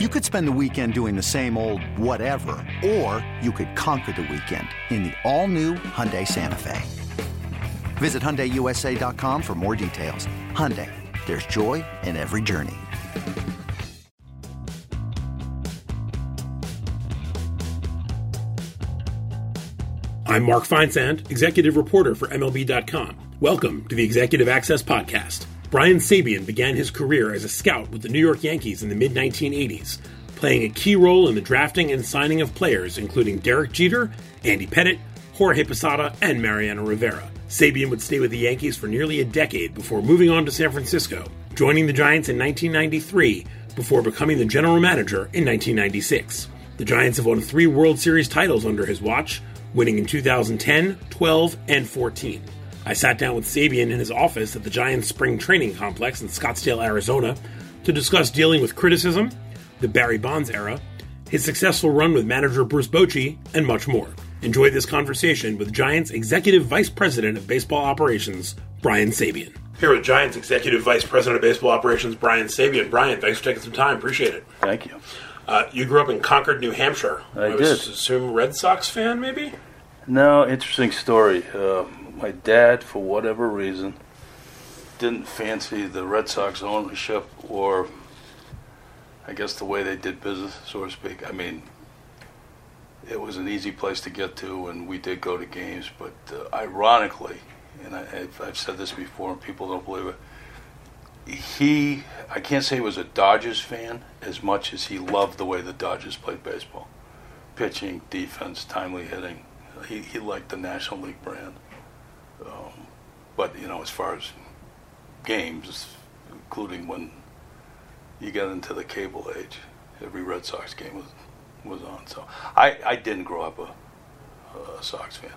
You could spend the weekend doing the same old whatever, or you could conquer the weekend in the all-new Hyundai Santa Fe. Visit HyundaiUSA.com for more details. Hyundai, there's joy in every journey. I'm Mark Feinsand, executive reporter for MLB.com. Welcome to the Executive Access Podcast. Brian Sabean began his career as a scout with the New York Yankees in the mid 1980s, playing a key role in the drafting and signing of players including Derek Jeter, Andy Pettitte, Jorge Posada, and Mariano Rivera. Sabean would stay with the Yankees for nearly a decade before moving on to San Francisco, joining the Giants in 1993 before becoming the general manager in 1996. The Giants have won three World Series titles under his watch, winning in 2010, 12, and 14. I sat down with Sabean in his office at the Giants Spring Training Complex in Scottsdale, Arizona, to discuss dealing with criticism, the Barry Bonds era, his successful run with manager Bruce Bochy, and much more. Enjoy this conversation with Giants Executive Vice President of Baseball Operations, Brian Sabean. Here with Giants Executive Vice President of Baseball Operations, Brian Sabean. Brian, thanks for taking some time. Appreciate it. Thank you. Uh, you grew up in Concord, New Hampshire. I, I did. assume Red Sox fan, maybe? No, interesting story. Uh, my dad, for whatever reason, didn't fancy the Red Sox ownership or, I guess, the way they did business, so to speak. I mean, it was an easy place to get to, and we did go to games. But uh, ironically, and I, I've, I've said this before, and people don't believe it. He, I can't say he was a Dodgers fan as much as he loved the way the Dodgers played baseball, pitching, defense, timely hitting. He he liked the National League brand. But you know, as far as games, including when you got into the cable age, every Red Sox game was was on. So I, I didn't grow up a, a Sox fan,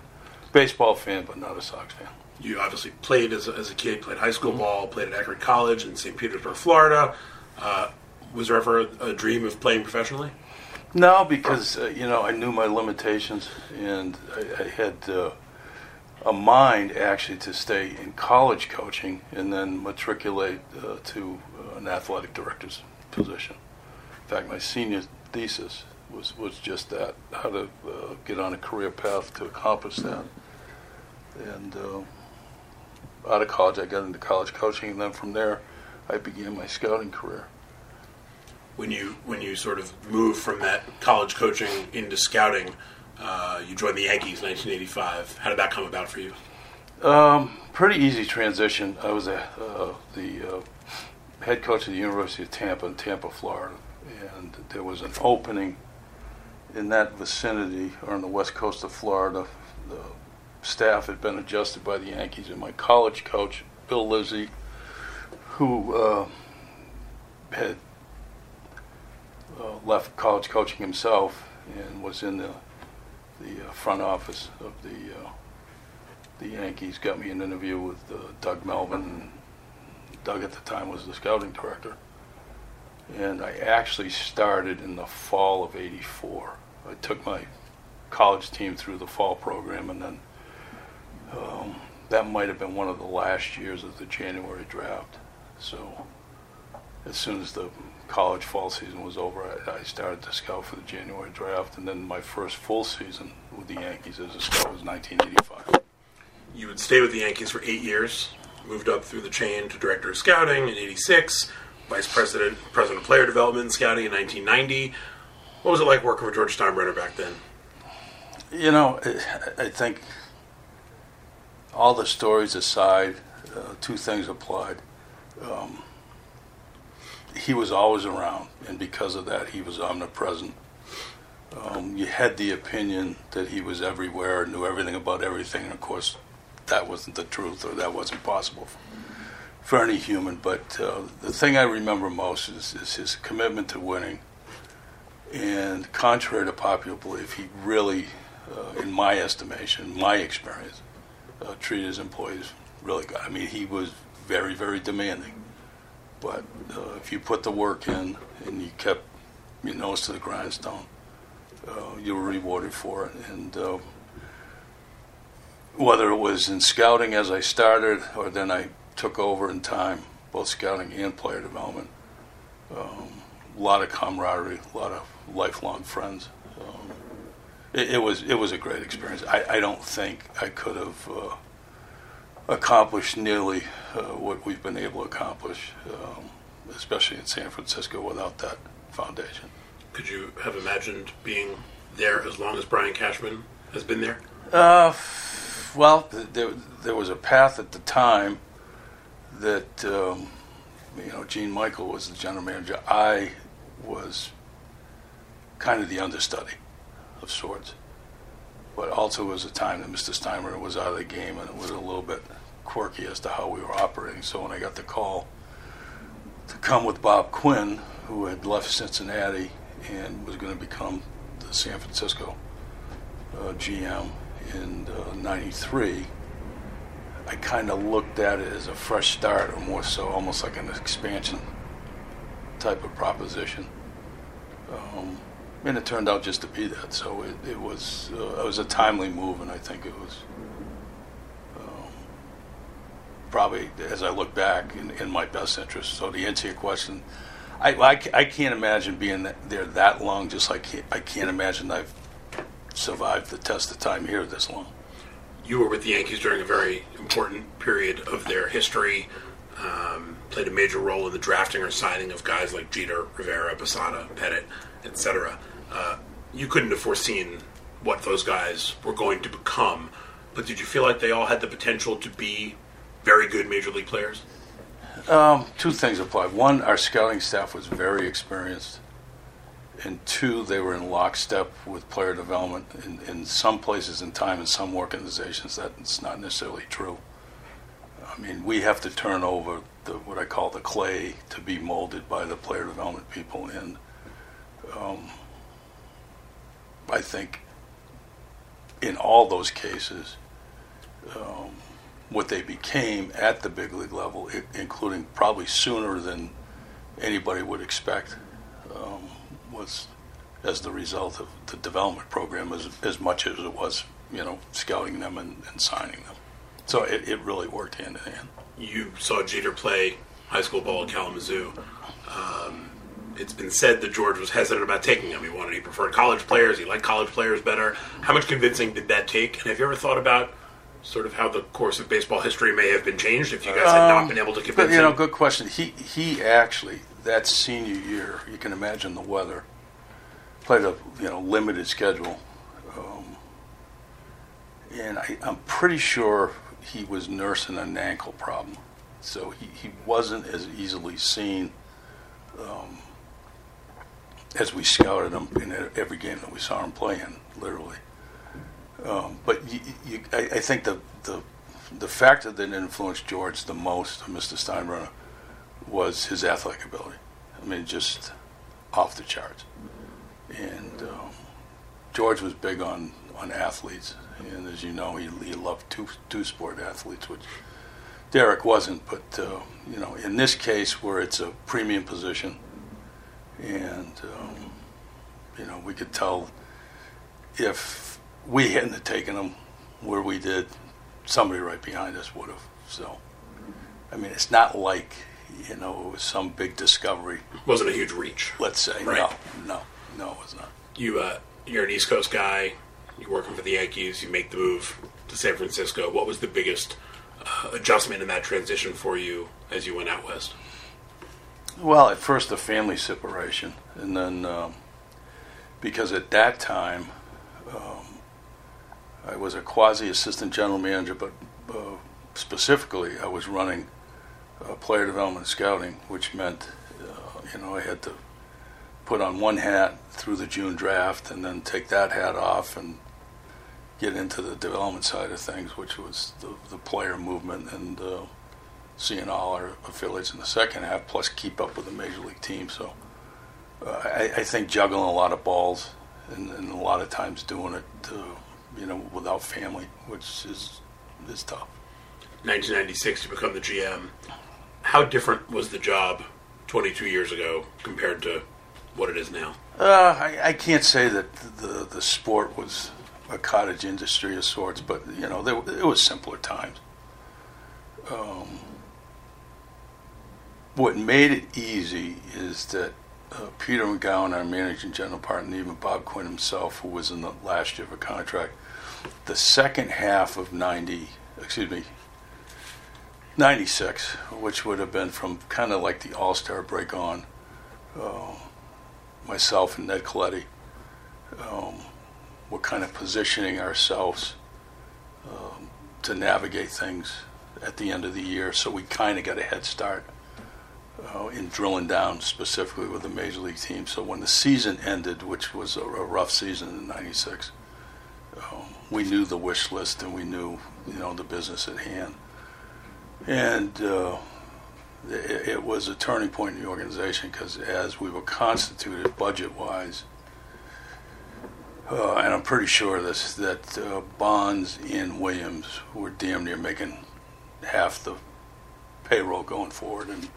baseball fan, but not a Sox fan. You obviously played as a, as a kid, played high school ball, played at Eckerd College in St. Petersburg, Florida. Uh, was there ever a, a dream of playing professionally? No, because uh, you know I knew my limitations, and I, I had uh, a mind actually to stay in college coaching and then matriculate uh, to an athletic director's position. In fact, my senior thesis was was just that: how to uh, get on a career path to accomplish that. And uh, out of college, I got into college coaching, and then from there, I began my scouting career when you when you sort of move from that college coaching into scouting, uh, you joined the Yankees, in 1985. How did that come about for you? Um, pretty easy transition. I was a, uh, the uh, head coach of the University of Tampa in Tampa, Florida, and there was an opening in that vicinity or on the west coast of Florida. The staff had been adjusted by the Yankees, and my college coach, Bill Livesey, who uh, had uh, left college coaching himself and was in the the uh, front office of the uh, the Yankees. Got me an interview with uh, Doug Melvin. Doug at the time was the scouting director, and I actually started in the fall of '84. I took my college team through the fall program, and then um, that might have been one of the last years of the January draft. So as soon as the college fall season was over, I, I, started to scout for the January draft, and then my first full season with the Yankees as a scout was 1985. You would stay with the Yankees for eight years, moved up through the chain to director of scouting in '86, vice president, president of player development and scouting in 1990. What was it like working for George Steinbrenner back then? You know, I think all the stories aside, uh, two things applied. Um, he was always around, and because of that, he was omnipresent. Um, you had the opinion that he was everywhere, knew everything about everything, and of course, that wasn't the truth, or that wasn't possible for, for any human. But uh, the thing I remember most is, is his commitment to winning. And contrary to popular belief, he really, uh, in my estimation, my experience, uh, treated his employees really good. I mean, he was very, very demanding. But uh, if you put the work in and you kept your nose to the grindstone, uh, you were rewarded for it. And uh, whether it was in scouting as I started or then I took over in time, both scouting and player development, um, a lot of camaraderie, a lot of lifelong friends. Um, it, it, was it was a great experience. I, I don't think I could have accomplished nearly uh, what we've been able to accomplish, um, especially in San Francisco, without that foundation. Could you have imagined being there as long as Brian Cashman has been there? Uh, well, there, there was a path at the time that, um, you know, Gene Michael was the general manager. I was kind of the understudy of sorts. But also was a time that Mr. Steinbrenner was out of the game and it was a little bit quirky as to how we were operating. So when I got the call to come with Bob Quinn, who had left Cincinnati and was going to become the San Francisco uh, GM in '93, uh, I kind of looked at it as a fresh start, or more so, almost like an expansion type of proposition. Um, and it turned out just to be that. So it, it was uh, it was a timely move, and I think it was probably, as I look back, in, in, my best interest. So to answer your question, I, I, I can't imagine being there that long. Just like I can't imagine I've survived the test of time here this long. You were with the Yankees during a very important period of their history. Um, played a major role in the drafting or signing of guys like Jeter, Rivera, Posada, Pettitte, etc. Uh, you couldn't have foreseen what those guys were going to become, but did you feel like they all had the potential to be very good major league players? Um, two things apply. One, our scouting staff was very experienced and two, they were in lockstep with player development. In, in some places in time, in some organizations, that's not necessarily true. I mean, we have to turn over the, what I call the clay to be molded by the player development people. And um, I think in all those cases, um, what they became at the big league level, including probably sooner than anybody would expect. Um, was as the result of the development program as, as much as it was, you know, scouting them and, and signing them. So it, it really worked hand in hand. You saw Jeter play high school ball at Kalamazoo. Um, it's been said that George was hesitant about taking him. He wanted, he preferred college players. He liked college players better. How much convincing did that take? And have you ever thought about sort of how the course of baseball history may have been changed if you guys had not um, been able to convince but, you know, him? good question. He he actually that senior year, you can imagine the weather. Played a you know limited schedule, um, and I, I'm pretty sure he was nursing an ankle problem, so he, he wasn't as easily seen um, as we scouted him in every game that we saw him playing, literally. Um, but you, you, I, I, think the, the the factor that influenced George the most, Mr. Steinbrenner, was his athletic ability. I mean, just off the charts. And um, George was big on, on athletes, and as you know, he, he loved two two sport athletes, which Derek wasn't. But uh, you know, in this case, where it's a premium position, and um, you know, we could tell if we hadn't taken them where we did, somebody right behind us would have. So, I mean, it's not like you know, it was some big discovery. Wasn't a huge reach. Let's say right. no, no, no, it was not. You, uh, you're an East Coast guy. You're working for the Yankees. You make the move to San Francisco. What was the biggest uh, adjustment in that transition for you as you went out west? Well, at first the family separation, and then um, because at that time I was a quasi assistant general manager, but uh, specifically I was running uh, player development scouting, which meant, uh, you know, I had to put on one hat through the June draft and then take that hat off and get into the development side of things, which was the, the player movement and uh, seeing all our affiliates in the second half, plus keep up with the major league team. So uh, I, I, think juggling a lot of balls and, and a lot of times doing it, uh, you know, without family, which is is tough. 1996, you become the GM how different was the job 22 years ago compared to what it is now? Uh, I, I, can't say that the the sport was a cottage industry of sorts, but you know, there, it was simpler times. Um, what made it easy is that uh, Peter Magowan, our managing general partner, and even Bob Quinn himself, who was in the last year of a contract, the second half of 90, excuse me, 96, which would have been from kind of like the All Star break on, uh, myself and Ned Colletti um, were kind of positioning ourselves um, to navigate things at the end of the year. So we kind of got a head start uh, in drilling down specifically with the major league team. So when the season ended, which was a, a rough season in '96, um, we knew the wish list and we knew you know the business at hand, and uh, it, it, was a turning point in the organization because as we were constituted budget-wise. Uh, and I'm pretty sure this that uh, Bonds and Williams were damn near making half the payroll going forward, and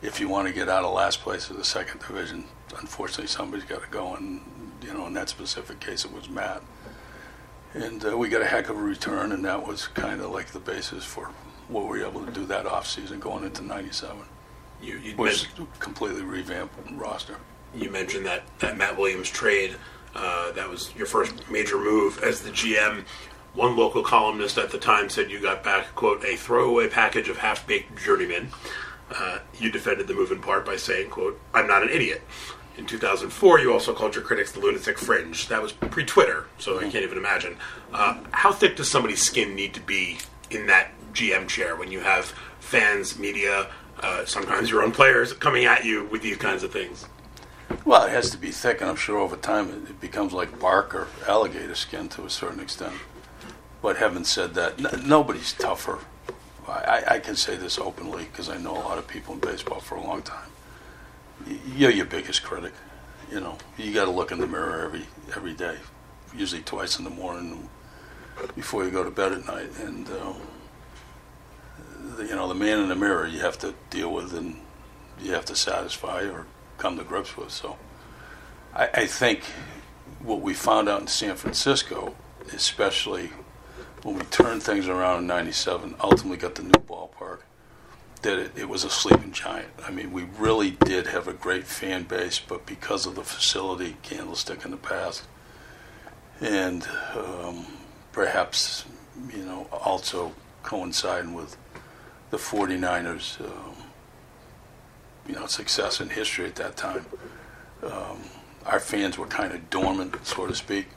if you want to get out of last place of the second division, unfortunately somebody's got to go. And you know, in that specific case, it was Matt. And uh, we got a heck of a return, and that was kind of like the basis for what we were able to do that off season going into '97. You, you was completely revamped roster. You mentioned that that Matt Williams trade. Uh, that was your first major move as the GM. One local columnist at the time said you got back, quote, a throwaway package of half baked journeymen. Uh, you defended the move in part by saying, quote, I'm not an idiot. In 2004, you also called your critics the lunatic fringe. That was pre Twitter, so I can't even imagine. Uh, how thick does somebody's skin need to be in that GM chair when you have fans, media, uh, sometimes your own players coming at you with these kinds of things? Well, it has to be thick, and I'm sure over time it becomes like bark or alligator skin to a certain extent. But having said that, n- nobody's tougher I, I can say this openly because I know a lot of people in baseball for a long time. You're your biggest critic. You know, you got to look in the mirror every every day, usually twice in the morning before you go to bed at night. And uh, you know, the man in the mirror you have to deal with and you have to satisfy or come to grips with. So, I, I think what we found out in San Francisco, especially when we turned things around in 97, ultimately got the new ballpark, that it, it, was a sleeping giant. I mean, we really did have a great fan base, but because of the facility candlestick in the past, and um, perhaps, you know, also coinciding with the 49ers, um, you know, success in history at that time, um, our fans were kind of dormant, so to speak.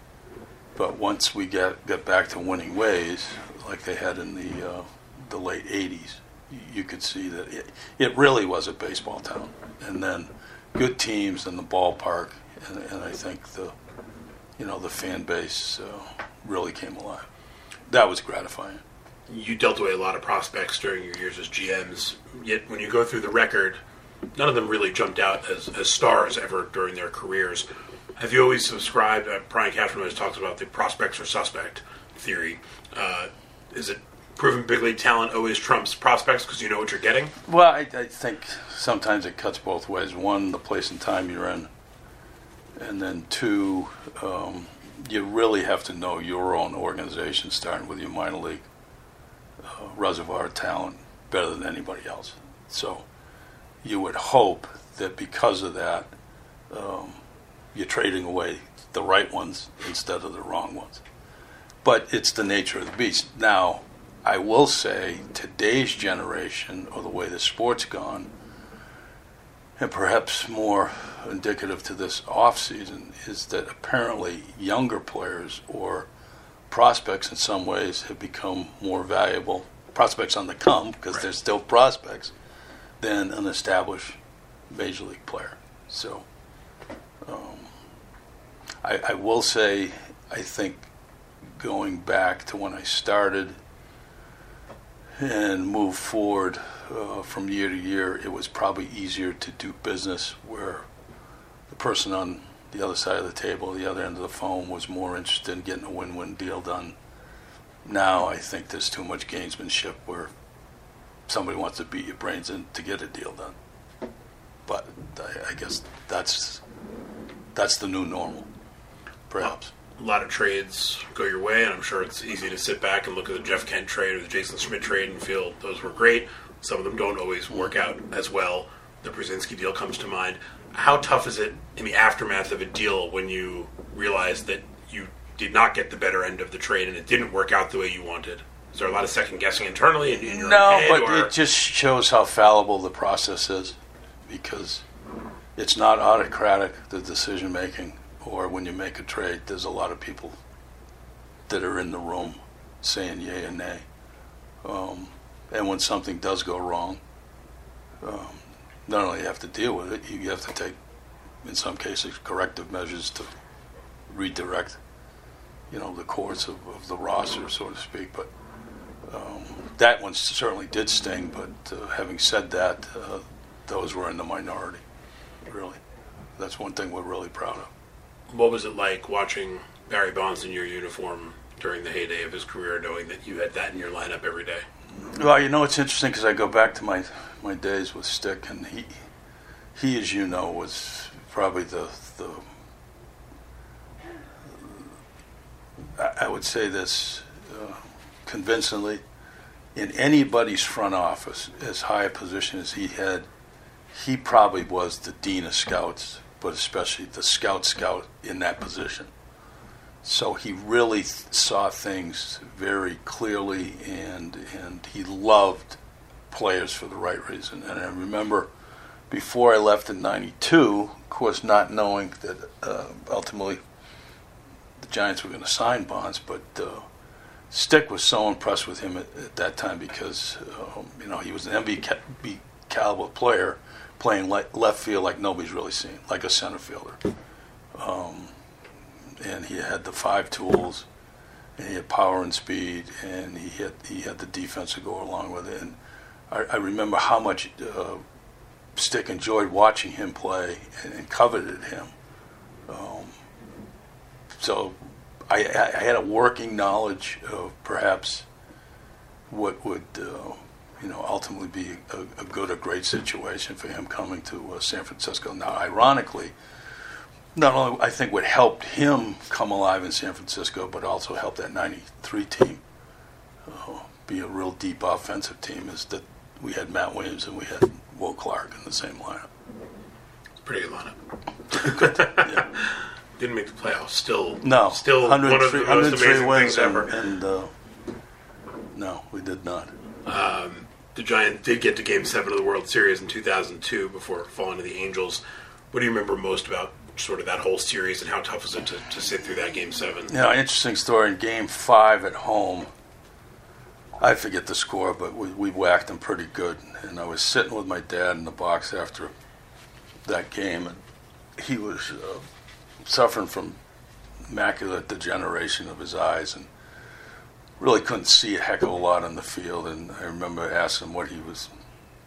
But once we get got back to winning ways, like they had in the uh, the late '80s, you could see that it, it really was a baseball town. And then good teams in the ballpark, and, and I think the you know the fan base uh, really came alive. That was gratifying. You dealt away a lot of prospects during your years as GMs. Yet when you go through the record, none of them really jumped out as, as stars ever during their careers. Have you always subscribed? Uh, Brian Cashman always talks about the prospects or suspect theory. Uh, is it proven big league talent always trumps prospects because you know what you're getting? Well, I, I, think sometimes it cuts both ways. One, the place and time you're in, and then two, um, you really have to know your own organization, starting with your minor league uh, reservoir of talent better than anybody else. So you would hope that because of that. Um, you're trading away the right ones instead of the wrong ones. But it's the nature of the beast. Now, I will say today's generation, or the way the sport's gone, and perhaps more indicative to this off season, is that apparently younger players or prospects in some ways have become more valuable prospects on the come because right. they're still prospects than an established major league player. So um, I, I will say, I think going back to when I started and move forward uh, from year to year, it was probably easier to do business where the person on the other side of the table, the other end of the phone, was more interested in getting a win win deal done. Now I think there's too much gamesmanship where somebody wants to beat your brains in to get a deal done. But I, I guess that's that's the new normal perhaps. A lot of trades go your way, and I'm sure it's easy to sit back and look at the Jeff Kent trade or the Jason Schmidt trade and feel those were great. Some of them don't always work out as well. The Pierzynski deal comes to mind. how tough is it in the aftermath of a deal when you realize that you did not get the better end of the trade and it didn't work out the way you wanted? Is there a lot of second guessing internally in, in your no, but or? it just shows how fallible the process is because it's not autocratic, the decision making, or when you make a trade, there's a lot of people that are in the room saying yay and nay. Um, and when something does go wrong, um, not only you have to deal with it, you have to take, in some cases, corrective measures to redirect, you know, the course of, of the roster, so to speak. But um, that one certainly did sting. But uh, having said that, uh, those were in the minority, really. That's one thing we're really proud of. What was it like watching Barry Bonds in your uniform during the heyday of his career, knowing that you had that in your lineup every day? Well, you know, it's interesting because I go back to my my days with Stick, and he he, as you know, was probably the the. I- would say this uh, convincingly. In anybody's front office, as high a position as he had, he probably was the dean of scouts, but especially the scout scout in that position. So he really th- saw things very clearly, and and he loved players for the right reason. And I remember before I left in '92, of course, not knowing that uh, ultimately the Giants were going to sign Bonds, but uh, Stick was so impressed with him at, at that time because um, you know he was an MVP caliber player, playing le- left field like nobody's really seen, like a center fielder. Um, and he had the five tools, and he had power and speed, and he had he had the defense to go along with it. And I, I remember how much uh, Stick enjoyed watching him play and, and coveted him. Um, so I, I had a working knowledge of perhaps what would uh, you know ultimately be a, a good or great situation for him coming to uh, San Francisco. Now, ironically not only I think what helped him come alive in San Francisco, but also helped that '93 team uh, be a real deep offensive team, is that we had Matt Williams and we had Will Clark in the same lineup. It's a pretty good lineup. Didn't make the playoffs. Still, No, still one of the most amazing wins things and, ever. and uh, no, we did not. The Giants did get to Game Seven of the World Series in 2002 before falling to the Angels. What do you remember most about sort of that whole series, and how tough was it to, to sit through that Game Seven? You know, interesting story. In Game Five at home, I forget the score, but we, we whacked them pretty good. And I was sitting with my dad in the box after that game, and he was uh, suffering from macular degeneration of his eyes, and really couldn't see a heck of a lot on the field. And I remember asking what he was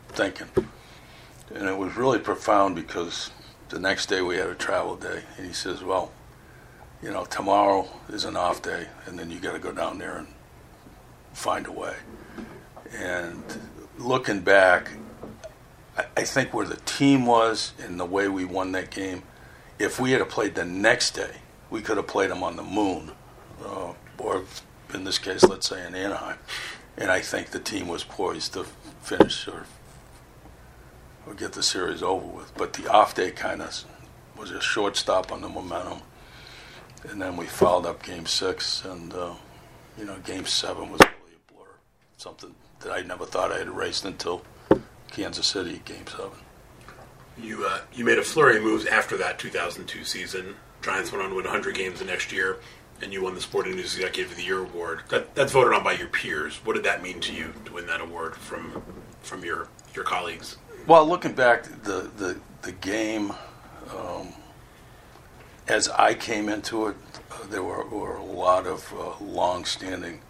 thinking, and it was really profound because the next day we had a travel day, and he says, "Well." you know, tomorrow is an off day, and then you got to go down there and find a way. And looking back, I, I think where the team was and the way we won that game, if we had played the next day, we could have played them on the moon, uh, or in this case, let's say in Anaheim. And I think the team was poised to finish or or get the series over with. But the off day kind of was a short stop on the momentum and then we fouled up game six, and uh, you know, game seven was really a blur. Something that I never thought I had raced until Kansas City game seven. You uh, you made a flurry of moves after that 2002 season. Giants went on to win 100 games the next year, and you won the Sporting News Executive of the Year award. That, that's voted on by your peers. What did that mean to you to win that award from from your your colleagues? Well, looking back, the the the game, um, as I came into it, uh, there were, were a lot of uh, long-standing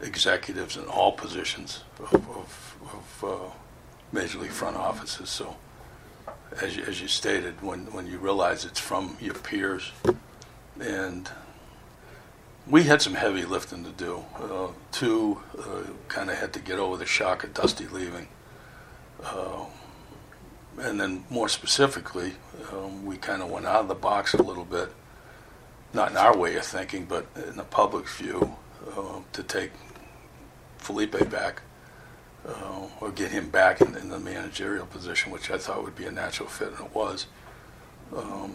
executives in all positions of, of, of uh, major league front offices. So, as you, as you stated, when when you realize it's from your peers, and we had some heavy lifting to do. Uh, two uh, kind of had to get over the shock of Dusty leaving. Uh, and then more specifically, um, we kind of went out of the box a little bit, not in our way of thinking, but in the public's view, uh, to take Felipe back uh, or get him back in, in the managerial position, which I thought would be a natural fit, and it was. Um,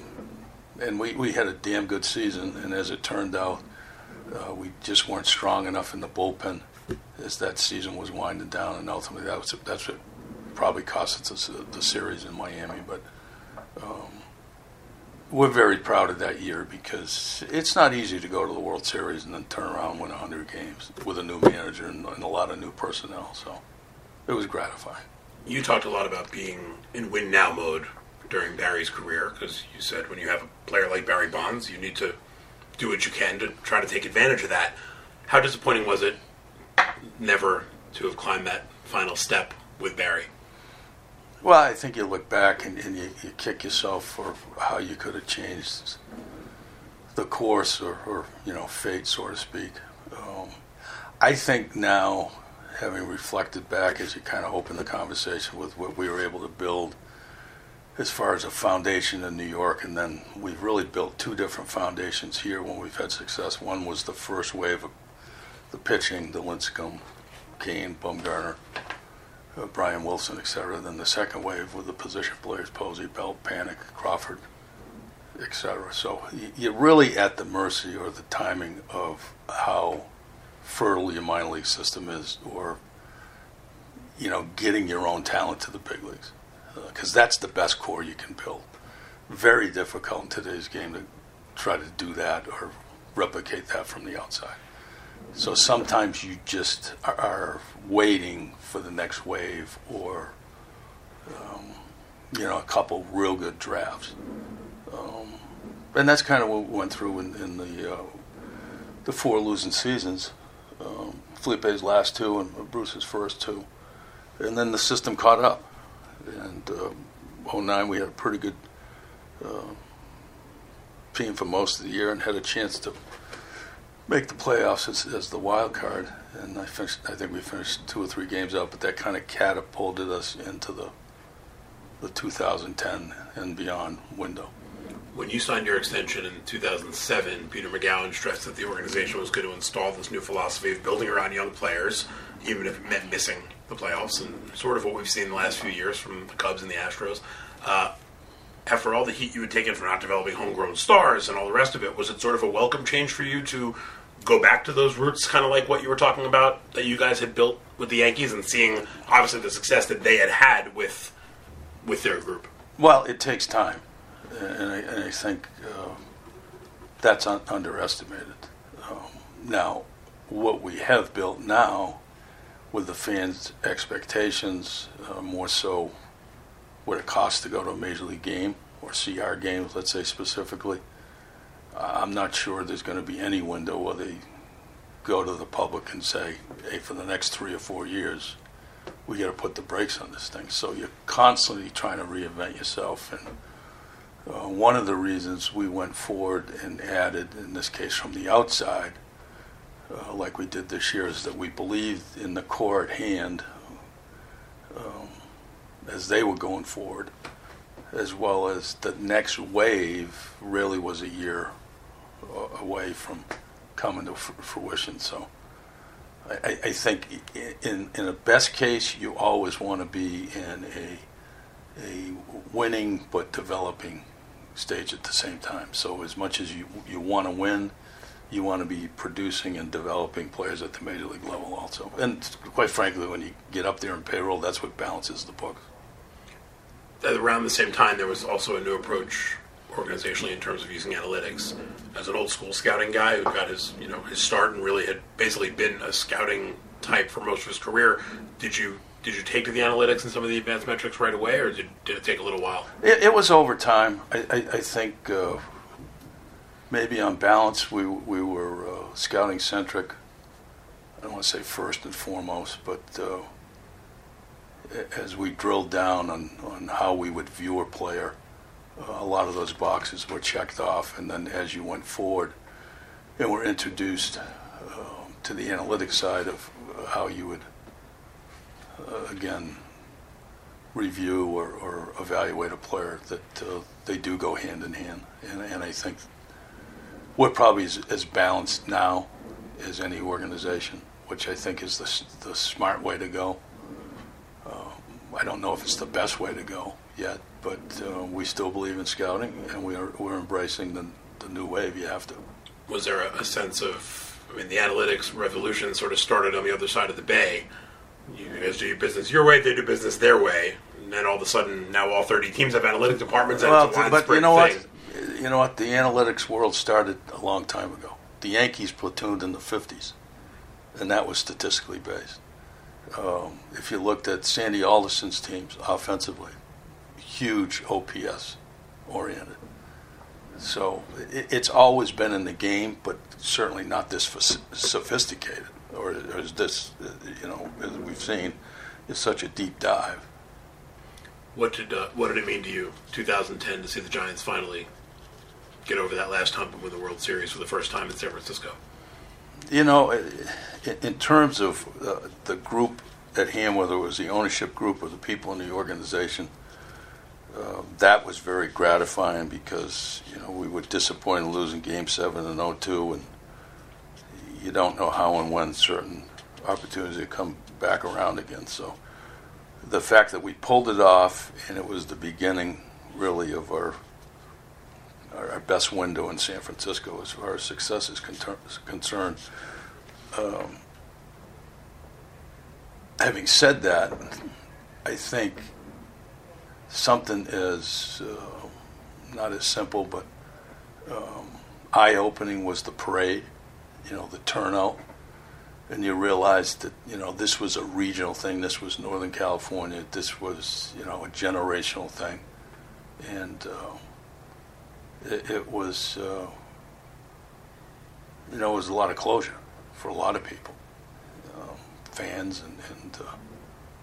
and we, we had a damn good season, and as it turned out, uh, we just weren't strong enough in the bullpen as that season was winding down, and ultimately that was that's what probably cost us the, the series in Miami. But um, we're very proud of that year because it's not easy to go to the World Series and then turn around and win 100 games with a new manager and, and a lot of new personnel. So it was gratifying. You talked a lot about being in win now mode during Barry's career because you said when you have a player like Barry Bonds, you need to do what you can to try to take advantage of that. How disappointing was it never to have climbed that final step with Barry? Well, I think you look back and, and you, you, kick yourself for how you could have changed the course or, or you know, fate, so to speak. Um, I think now, having reflected back as you kind of open the conversation with what we were able to build as far as a foundation in New York, and then we've really built two different foundations here when we've had success. One was the first wave of the pitching, the Lincecum, Cain, Bumgarner uh, Brian Wilson, etc. Then the second wave with the position players, Posey, Belt, Panik, Crawford, etc. So you're really at the mercy or the timing of how fertile your minor league system is, or you know, getting your own talent to the big leagues, because that's the best core you can build. Very difficult in today's game to try to do that or replicate that from the outside. So sometimes you just are waiting for the next wave or, um, you know, a couple real good drafts. Um, and that's kind of what we went through in, in the uh, the four losing seasons. Um, Felipe's last two and Bruce's first two. And then the system caught up. And uh, 09, we had a pretty good uh, team for most of the year and had a chance to make the playoffs as, as the wild card, and I finished. I think we finished two or three games out, but that kind of catapulted us into the the 2010 and beyond window. When you signed your extension in 2007, Peter Magowan stressed that the organization was going to install this new philosophy of building around young players, even if it meant missing the playoffs, and sort of what we've seen the last few years from the Cubs and the Astros. Uh, after all the heat you had taken for not developing homegrown stars and all the rest of it, was it sort of a welcome change for you to go back to those roots, kind of like what you were talking about that you guys had built with the Yankees, and seeing obviously the success that they had had with with their group. Well, it takes time, and I, and I think uh, that's un- underestimated. Um, now, what we have built now, with the fans' expectations, uh, more so what it costs to go to a major league game or our games, let's say specifically I'm not sure there's going to be any window where they go to the public and say, hey, for the next three or four years, we got to put the brakes on this thing. So you're constantly trying to reinvent yourself. And uh, one of the reasons we went forward and added, in this case from the outside, uh, like we did this year, is that we believed in the core at hand um, as they were going forward, as well as the next wave really was a year away from coming to fruition. So I, I think in in a best case, you always want to be in a a winning but developing stage at the same time. So as much as you you want to win, you want to be producing and developing players at the major league level also. And quite frankly, when you get up there in payroll, that's what balances the books. Around the same time, there was also a new approach organizationally in terms of using analytics. As an old school scouting guy who got his you know his start and really had basically been a scouting type for most of his career, did you did you take to the analytics and some of the advanced metrics right away, or did, did it take a little while? It, it was over time. I, I, I think uh, maybe on balance we we were uh, scouting centric. I don't want to say first and foremost, but uh, as we drilled down on, on how we would view a player, a lot of those boxes were checked off, and then as you went forward and were introduced uh, to the analytic side of how you would, uh, again, review or, or, evaluate a player, that uh, they do go hand in hand. And, and I think we're probably as, as, balanced now as any organization, which I think is the, the smart way to go. Uh, I don't know if it's the best way to go yet, but uh, we still believe in scouting, and we are we're embracing the the new wave. You have to. Was there a, a sense of, I mean, the analytics revolution sort of started on the other side of the bay. You guys do your business your way, they do business their way, and then all of a sudden, now all 30 teams have analytic departments, and Well, it's a but you know thing. what? You know what? The analytics world started a long time ago. The Yankees platooned in the '50s, and that was statistically based. Um, if you looked at Sandy Alderson's teams offensively, huge OPS oriented. So it, it's always been in the game, but certainly not this sophisticated, or, is this, you know, as we've seen, is such a deep dive. What did uh, what did it mean to you, 2010, to see the Giants finally get over that last hump and win the World Series for the first time in San Francisco? You know, in, terms of uh, the group at hand, whether it was the ownership group or the people in the organization, uh, that was very gratifying because you know we were disappointed in losing Game Seven and 0-2, and you don't know how and when certain opportunities come back around again. So the fact that we pulled it off and it was the beginning, really, of our our, best window in San Francisco as far as success is conter- concerned. Um, having said that, I think something is uh, not as simple, but um, eye-opening was the parade. You know, the turnout, and you realize that you know this was a regional thing. This was Northern California. This was you know a generational thing, and. Uh, it, it was, uh, you know, it was a lot of closure for a lot of people, um, fans and and, uh,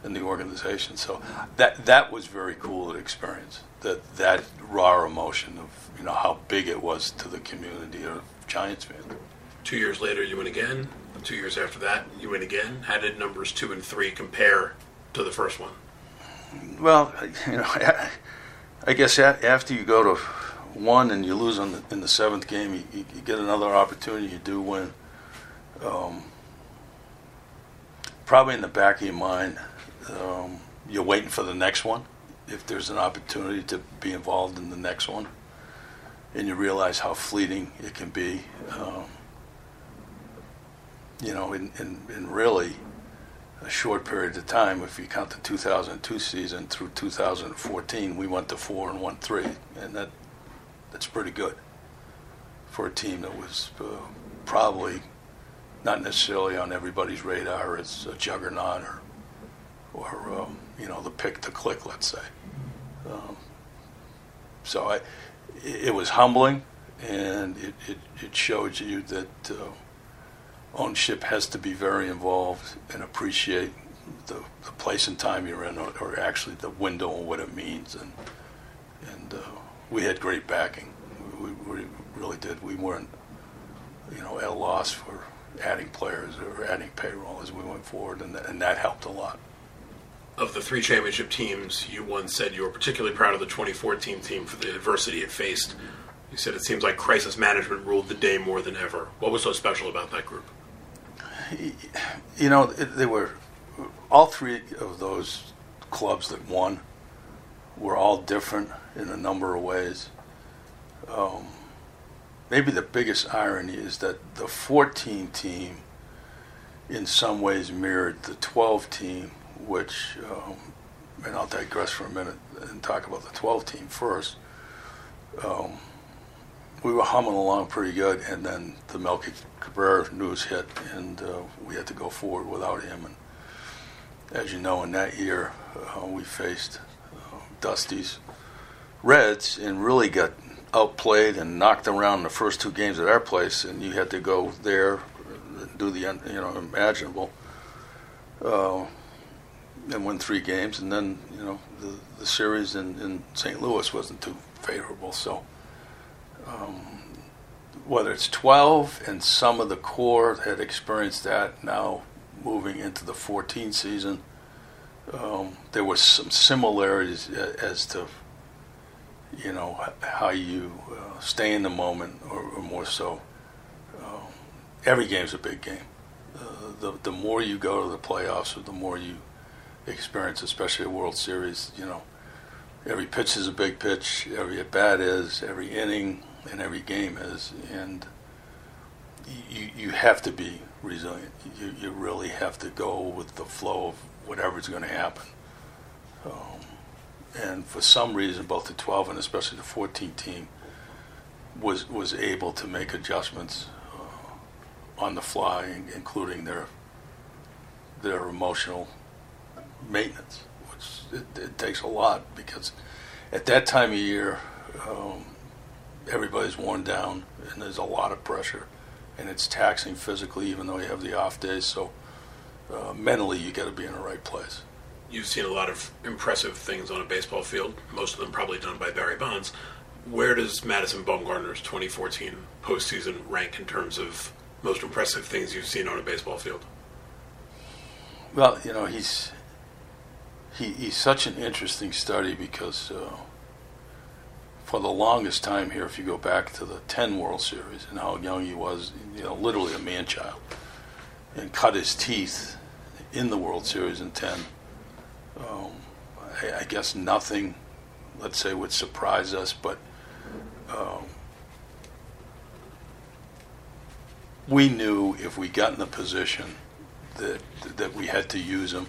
and the organization. So that that was very cool experience. That that raw emotion of you know how big it was to the community of Giants fans. Two years later, you win again. Two years after that, you win again. How did numbers two and three compare to the first one? Well, you know, I guess after you go to one and you lose the, in the seventh game, you, you, you get another opportunity. You do win. Um, probably in the back of your mind, um, you're waiting for the next one. If there's an opportunity to be involved in the next one, and you realize how fleeting it can be, um, you know, in, in, in really a short period of time. If you count the 2002 season through 2014, we went to four and one three, and that that's pretty good for a team that was uh, probably not necessarily on everybody's radar as a juggernaut or or um, you know the pick to click, let's say. Um, so I, it, it was humbling, and it, it, it showed you that. Uh, ownership has to be very involved and appreciate the, the place and time you're in, or, or actually the window and what it means. And and uh, we had great backing. We, we really did. We weren't, you know, at a loss for adding players or adding payroll as we went forward, and, and that helped a lot. Of the three championship teams, you once said you were particularly proud of the 2014 team for the adversity it faced. You said it seems like crisis management ruled the day more than ever. What was so special about that group? You know, they were all three of those clubs that won were all different in a number of ways. Um, maybe the biggest irony is that the 14 team, in some ways, mirrored the 12 team, which, um, and I'll digress for a minute and talk about the 12 team first. Um, we were humming along pretty good, and then the Melky Cabrera news hit, and uh, we had to go forward without him. And as you know, in that year, uh, we faced uh, Dusty's Reds and really got outplayed and knocked around the first two games at our place, and you had to go there and do the you know imaginable. Uh, and win three games, and then you know the the series in, in St. Louis wasn't too favorable, so um, whether it's 12 and some of the core had experienced that now moving into the 14 season um, there was some similarities as to you know how you uh, stay in the moment or, or more so um, every game's a big game. Uh, the, the more you go to the playoffs or the more you experience especially a world series you know every pitch is a big pitch, every at bat is, every inning and every game is, and you you have to be resilient. You you really have to go with the flow of whatever's going to happen. Um, and for some reason, both the 12 and especially the 14 team was was able to make adjustments uh, on the fly, including their their emotional maintenance, which it, it, takes a lot because at that time of year, um, everybody's worn down and there's a lot of pressure, and it's taxing physically, even though you have the off days. So uh, mentally, you got to be in the right place. You've seen a lot of impressive things on a baseball field, most of them probably done by Barry Bonds. Where does Madison Bumgarner's 2014 postseason rank in terms of most impressive things you've seen on a baseball field? Well, you know, he's he, he's such an interesting study because uh, for the longest time here, if you go back to the 10 World Series and how young he was, you know, literally a man child, and cut his teeth in the World Series in 10, um, I, I, guess nothing, let's say, would surprise us, but um, we knew if we got in the position that that we had to use him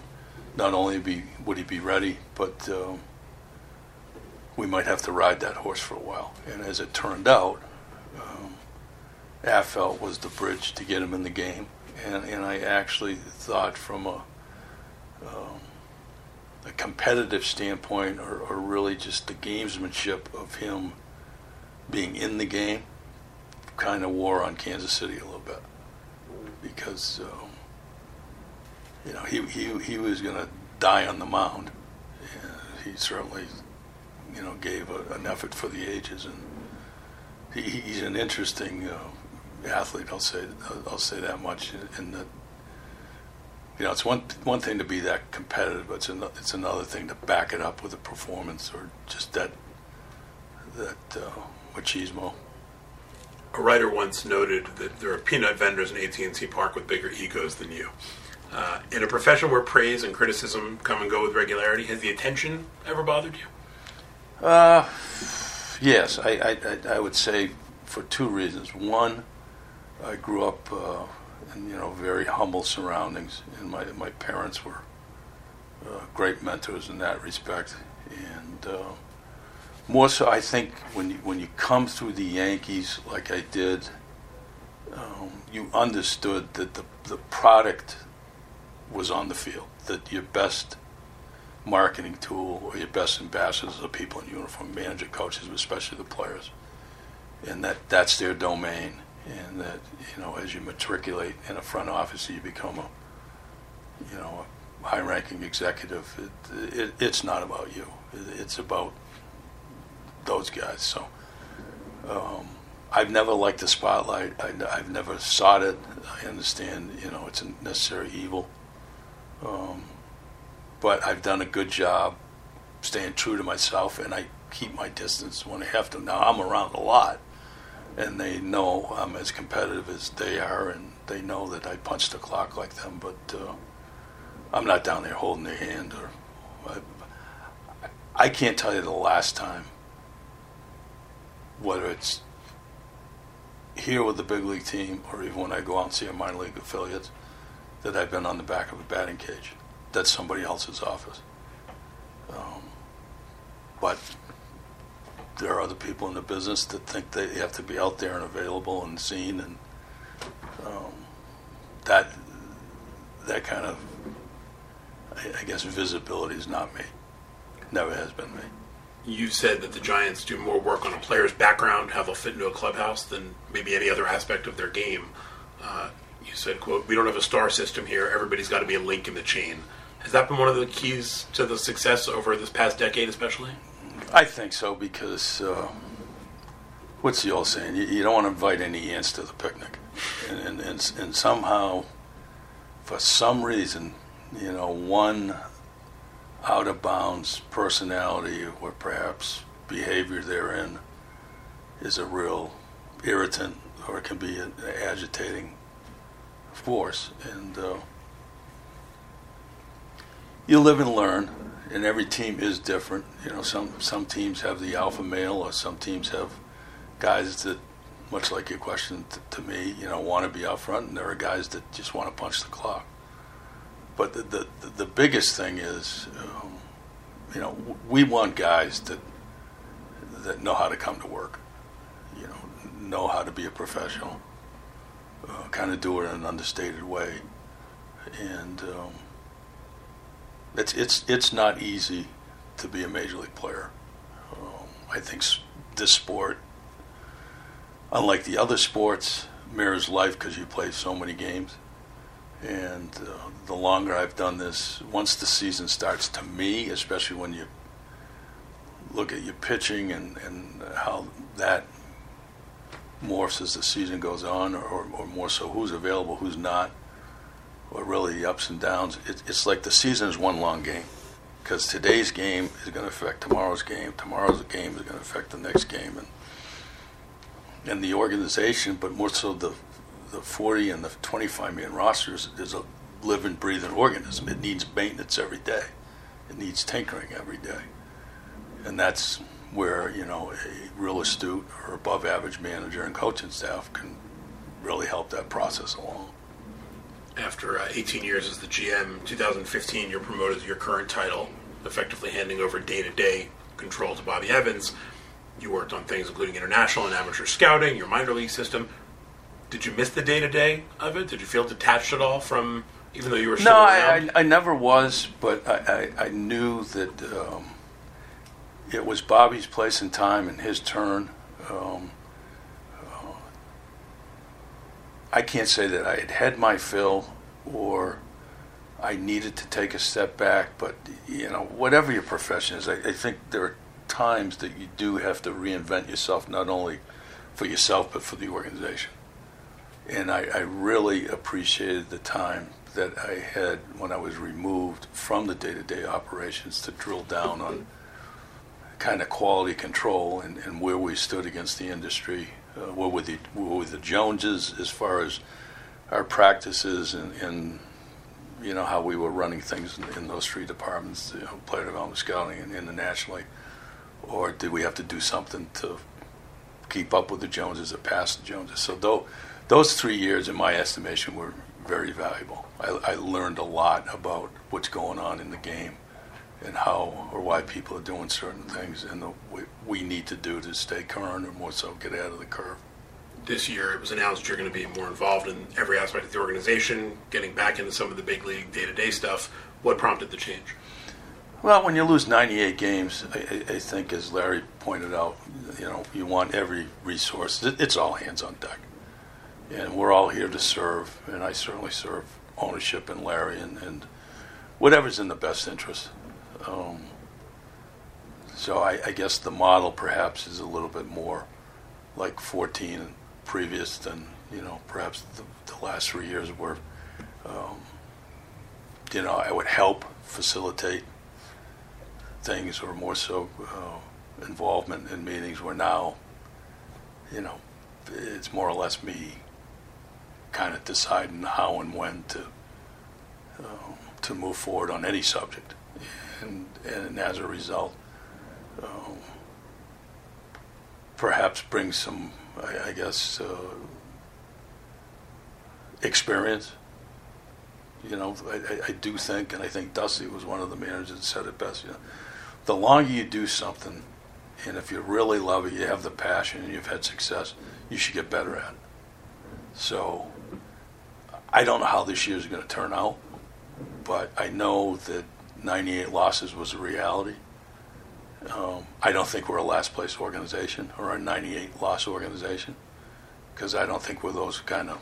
not only be would he be ready, but um, we might have to ride that horse for a while. And as it turned out, um, Affeldt was the bridge to get him in the game. And, and I actually thought from a, um, a competitive standpoint, or, or really just the gamesmanship of him being in the game, kind of wore on Kansas City a little bit because um, you know, he, he, he was going to die on the mound. he certainly, you know, gave a, an effort for the ages, and he, he's an interesting uh, athlete. I'll say I'll say that much. In that, you know, it's one one thing to be that competitive, but it's another, it's another thing to back it up with a performance or just that that uh, machismo. A writer once noted that there are peanut vendors in AT&T Park with bigger egos than you. Uh, in a profession where praise and criticism come and go with regularity, has the attention ever bothered you? Uh, yes, I, I, I would say for two reasons. One, I grew up uh, in you know very humble surroundings, and my my parents were uh, great mentors in that respect, and uh, more so, I think when you, when you come through the Yankees like I did, um, you understood that the the product was on the field. That your best marketing tool or your best ambassadors are people in uniform, manager, coaches, especially the players, and that that's their domain. And that you know, as you matriculate in a front office, you become a you know a high-ranking executive. It, it, it's not about you. It's about those guys. So. Um, I've never liked the spotlight. I, have never sought it. I understand, you know, it's a necessary evil. Um, but I've done a good job staying true to myself, and I keep my distance when I have to. Now I'm around a lot, and they know I'm as competitive as they are, and they know that I punch the clock like them. But uh, I'm not down there holding their hand, or I, I can't tell you the last time, whether it's here with the big league team or even when I go out and see our minor league affiliates that I've been on the back of a batting cage. That's somebody else's office. Um, but there are other people in the business that think they have to be out there and available and seen, and um, that that kind of, I, I guess, visibility is not me. Never has been me. You said that the Giants do more work on a player's background, how they'll fit into a clubhouse, than maybe any other aspect of their game. Uh, you said, "quote We don't have a star system here. Everybody's got to be a link in the chain." Has that been one of the keys to the success over this past decade, especially? I think so because uh, what's the old saying? You, you, don't want to invite any ants to the picnic, and, and, and, and somehow, for some reason, you know, one out of bounds personality or perhaps behavior therein is a real irritant or it can be an agitating force, and uh, you live and learn. and every team is different. You know, some some teams have the alpha male, or some teams have guys that, much like your question t- to me, you know, want to be out front, and there are guys that just want to punch the clock. But the the, the biggest thing is, um, you know, we want guys that that know how to come to work. You know, know how to be a professional. Uh, kind of do it in an understated way, and. Um, it's it's it's not easy to be a major league player. Um, I think this sport, unlike the other sports, mirrors life because you play so many games. And uh, the longer I've done this, once the season starts, to me, especially when you look at your pitching and, and how that morphs as the season goes on, or, or more so who's available, who's not, or really the ups and downs. It, it's like the season is one long game because today's game is going to affect tomorrow's game. Tomorrow's game is going to affect the next game, and and the organization, but more so the the 40 and the 25 man rosters is a living, breathing organism. It needs maintenance every day. It needs tinkering every day, and that's where you know a real astute or above average manager and coaching staff can really help that process along after uh, 18 years as the GM. 2015, you're promoted to your current title, effectively handing over day-to-day control to Bobby Evans. You worked on things including international and amateur scouting, your minor league system. Did you miss the day-to-day of it? Did you feel detached at all from, even though you were no, I, I, I, never was, but I, I, I knew that um, it was Bobby's place and time and his turn. Um, I can't say that I had had my fill or I needed to take a step back, but you know, whatever your profession is, I, I think there are times that you do have to reinvent yourself, not only for yourself but for the organization. And I, I really appreciated the time that I had when I was removed from the day-to-day operations to drill down on kind of quality control and, and where we stood against the industry uh, what were the were the Joneses as far as our practices and, and you know how we were running things in, in those three departments, you know, player development, scouting, and internationally, or did we have to do something to keep up with the Joneses or pass the Joneses? So though, those three years, in my estimation, were very valuable. I, I learned a lot about what's going on in the game and how or why people are doing certain things and the, we, we need to do to stay current or more so get out of the curve. This year, it was announced you're going to be more involved in every aspect of the organization, getting back into some of the big league day to day stuff. What prompted the change? Well, when you lose 98 games, I, I, think, as Larry pointed out, you know, you want every resource. It's all hands on deck, and we're all here to serve. And I certainly serve ownership and Larry and, and whatever's in the best interest. Um, so I, I, guess the model perhaps is a little bit more like 14 previous than you know perhaps the, the last three years where um, you know I would help facilitate things or more so uh, involvement in meetings where now you know it's more or less me kind of deciding how and when to uh, to move forward on any subject and, and as a result, um, perhaps bring some, I, I guess, uh, experience. You know, I, I, do think, and I think Dusty was one of the managers that said it best. You know, the longer you do something, and if you really love it, you have the passion, and you've had success, you should get better at it. So, I don't know how this year is going to turn out, but I know that 98 losses was a reality. Um, I don't think we're a last place organization or a 98 loss organization because I don't think we're those kind of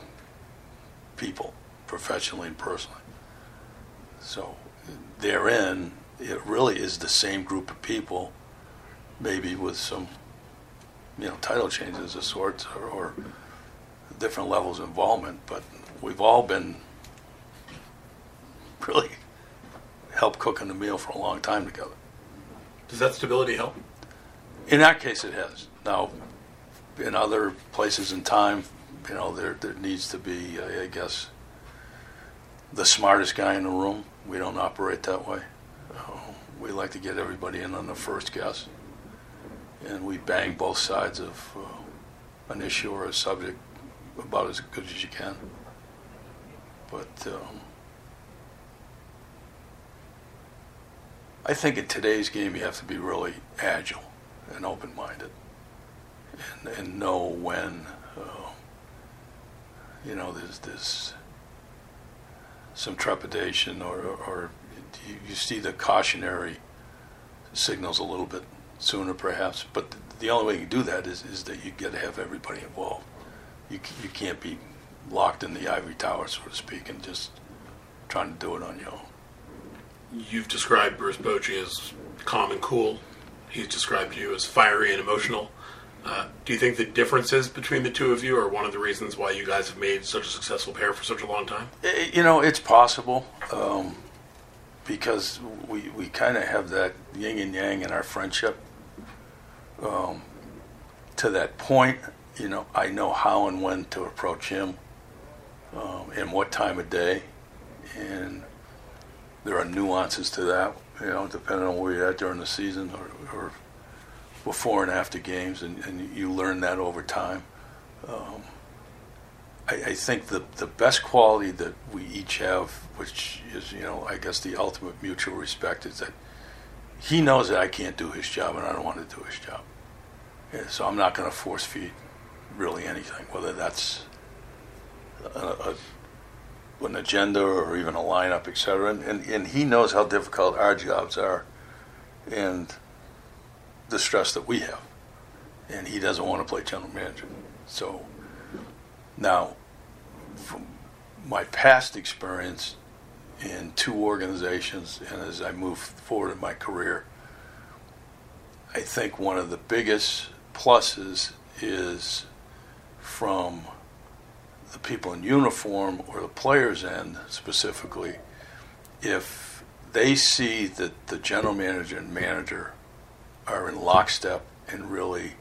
people, professionally and personally. So, therein, it really is the same group of people, maybe with some, you know, title changes of sorts or, or different levels of involvement, but we've all been really help cooking the meal for a long time together. Does that stability help? In that case, it has. Now, in other places in time, you know, there there needs to be, I guess, the smartest guy in the room. We don't operate that way. Uh, we like to get everybody in on the first guess, and we bang both sides of uh, an issue or a subject about as good as you can. But um, I think in today's game you have to be really agile and open-minded, and, and know when uh, you know there's this some trepidation or, or you, you see the cautionary signals a little bit sooner perhaps but the only way you do that is, is that you got to have everybody involved. You, you can't be locked in the ivory tower so to speak and just trying to do it on your own You've described Bruce Bochy as calm and cool. He's described you as fiery and emotional. Uh, do you think the differences between the two of you are one of the reasons why you guys have made such a successful pair for such a long time? Eh, You know, it's possible um, because we, we kind of have that yin and yang in our friendship. Um, to that point, you know, I know how and when to approach him um, and what time of day. And there are nuances to that, you know, depending on where you're at during the season or, or before and after games, and, and you learn that over time. Um, I, I think the the best quality that we each have, which is you know I guess the ultimate mutual respect, is that he knows that I can't do his job and I don't want to do his job. Yeah, so I'm not going to force feed really anything, whether that's a, a, an agenda or even a lineup, et cetera. And, and, and he knows how difficult our jobs are and the stress that we have. And he doesn't want to play general manager. So now, from my past experience in two organizations, and as I move forward in my career, I think one of the biggest pluses is from the people in uniform or the players' end specifically, if they see that the general manager and manager are in lockstep and really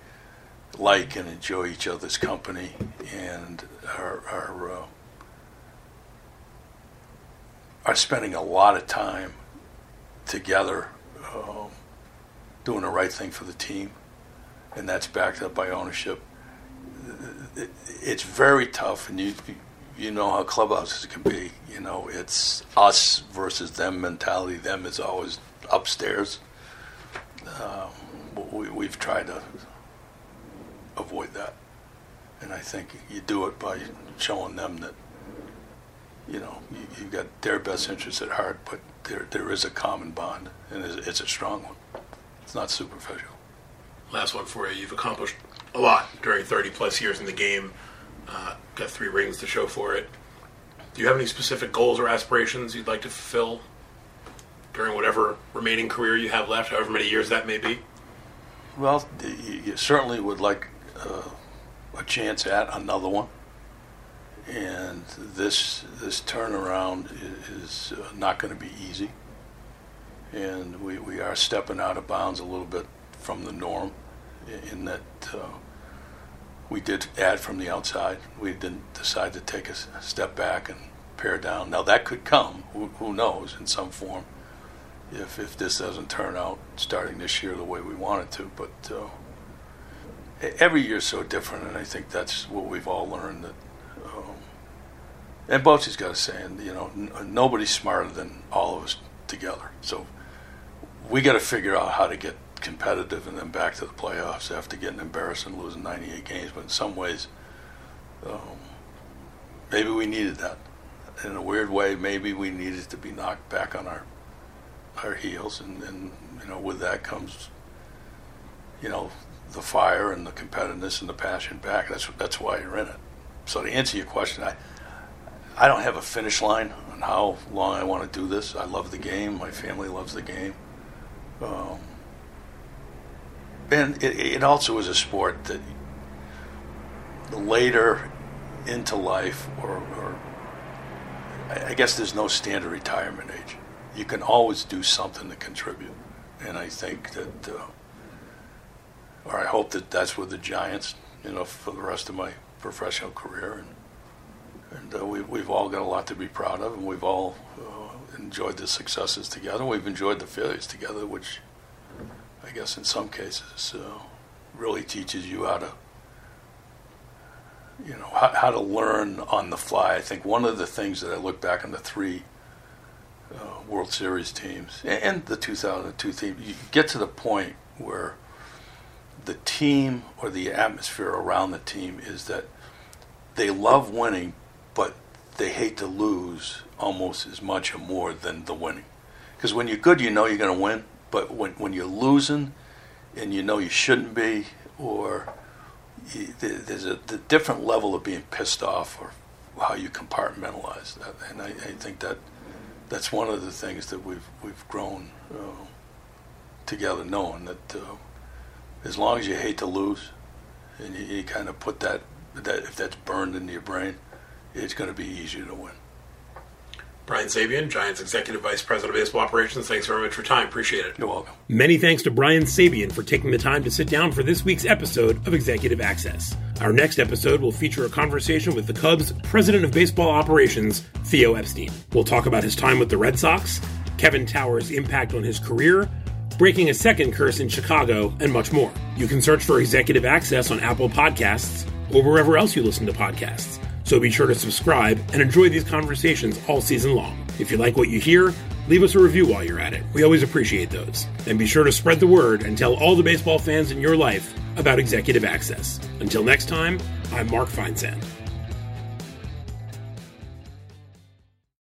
like and enjoy each other's company and are are uh, are spending a lot of time together um, doing the right thing for the team, and that's backed up by ownership. It, it's very tough, and you you know how clubhouses can be. You know, it's us versus them mentality. Them is always upstairs. Um, we, we've tried to avoid that. And I think you do it by showing them that, you know, you, you've got their best interests at heart, but there, there is a common bond, and it's, it's a strong one. It's not superficial. Last one for you. You've accomplished a lot during 30 plus years in the game. Uh, got three rings to show for it. Do you have any specific goals or aspirations you'd like to fulfill during whatever remaining career you have left, however many years that may be? Well, you, certainly would like uh, a chance at another one, and this this turnaround is, uh, not going to be easy, and we, we are stepping out of bounds a little bit from the norm, in that uh, we did add from the outside. We didn't decide to take a step back and pare down. Now that could come, who, who knows, in some form if if this doesn't turn out starting this year the way we want it to. But uh, every year's so different, and I think that's what we've all learned. That um, and Bochy's got a saying, you know, n- nobody's smarter than all of us together. So we got to figure out how to get competitive and then back to the playoffs after getting embarrassed and losing 98 games. But in some ways, um, maybe we needed that. In a weird way, maybe we needed to be knocked back on our our heels, and, and you know, with that comes, you know, the fire and the competitiveness and the passion back. That's that's why you're in it. So to answer your question, I I don't have a finish line on how long I want to do this. I love the game. My family loves the game. Um, and it, it also is a sport that later into life, or, or I I guess there's no standard retirement age. You can always do something to contribute, and I think that, uh, or I hope that that's with the Giants, you know, for the rest of my professional career, and and uh, we, we've all got a lot to be proud of, and we've all uh, enjoyed the successes together. We've enjoyed the failures together, which I guess in some cases uh, really teaches you how to, you know, how, how, to learn on the fly. I think one of the things that I look back on the three uh, World Series teams and the 2002 team, you get to the point where the team or the atmosphere around the team is that they love winning, but they hate to lose almost as much or more than the winning. Because when you're good, you know you're going to win. But when, when you're losing and you know you shouldn't be, or you, there's a the different level of being pissed off or how you compartmentalize that. And I, I think that that's one of the things that we've, we've grown uh, together, knowing that uh, as long as you hate to lose and you, you kind of put that, that, if that's burned into your brain, it's going to be easier to win. Brian Sabean, Giants Executive Vice President of Baseball Operations. Thanks very much for your time. Appreciate it. You're welcome. Many thanks to Brian Sabean for taking the time to sit down for this week's episode of Executive Access. Our next episode will feature a conversation with the Cubs President of Baseball Operations, Theo Epstein. We'll talk about his time with the Red Sox, Kevin Towers' impact on his career, breaking a second curse in Chicago, and much more. You can search for Executive Access on Apple Podcasts or wherever else you listen to podcasts. So be sure to subscribe and enjoy these conversations all season long. If you like what you hear, leave us a review while you're at it. We always appreciate those. And be sure to spread the word and tell all the baseball fans in your life about Executive Access. Until next time, I'm Mark Feinsand.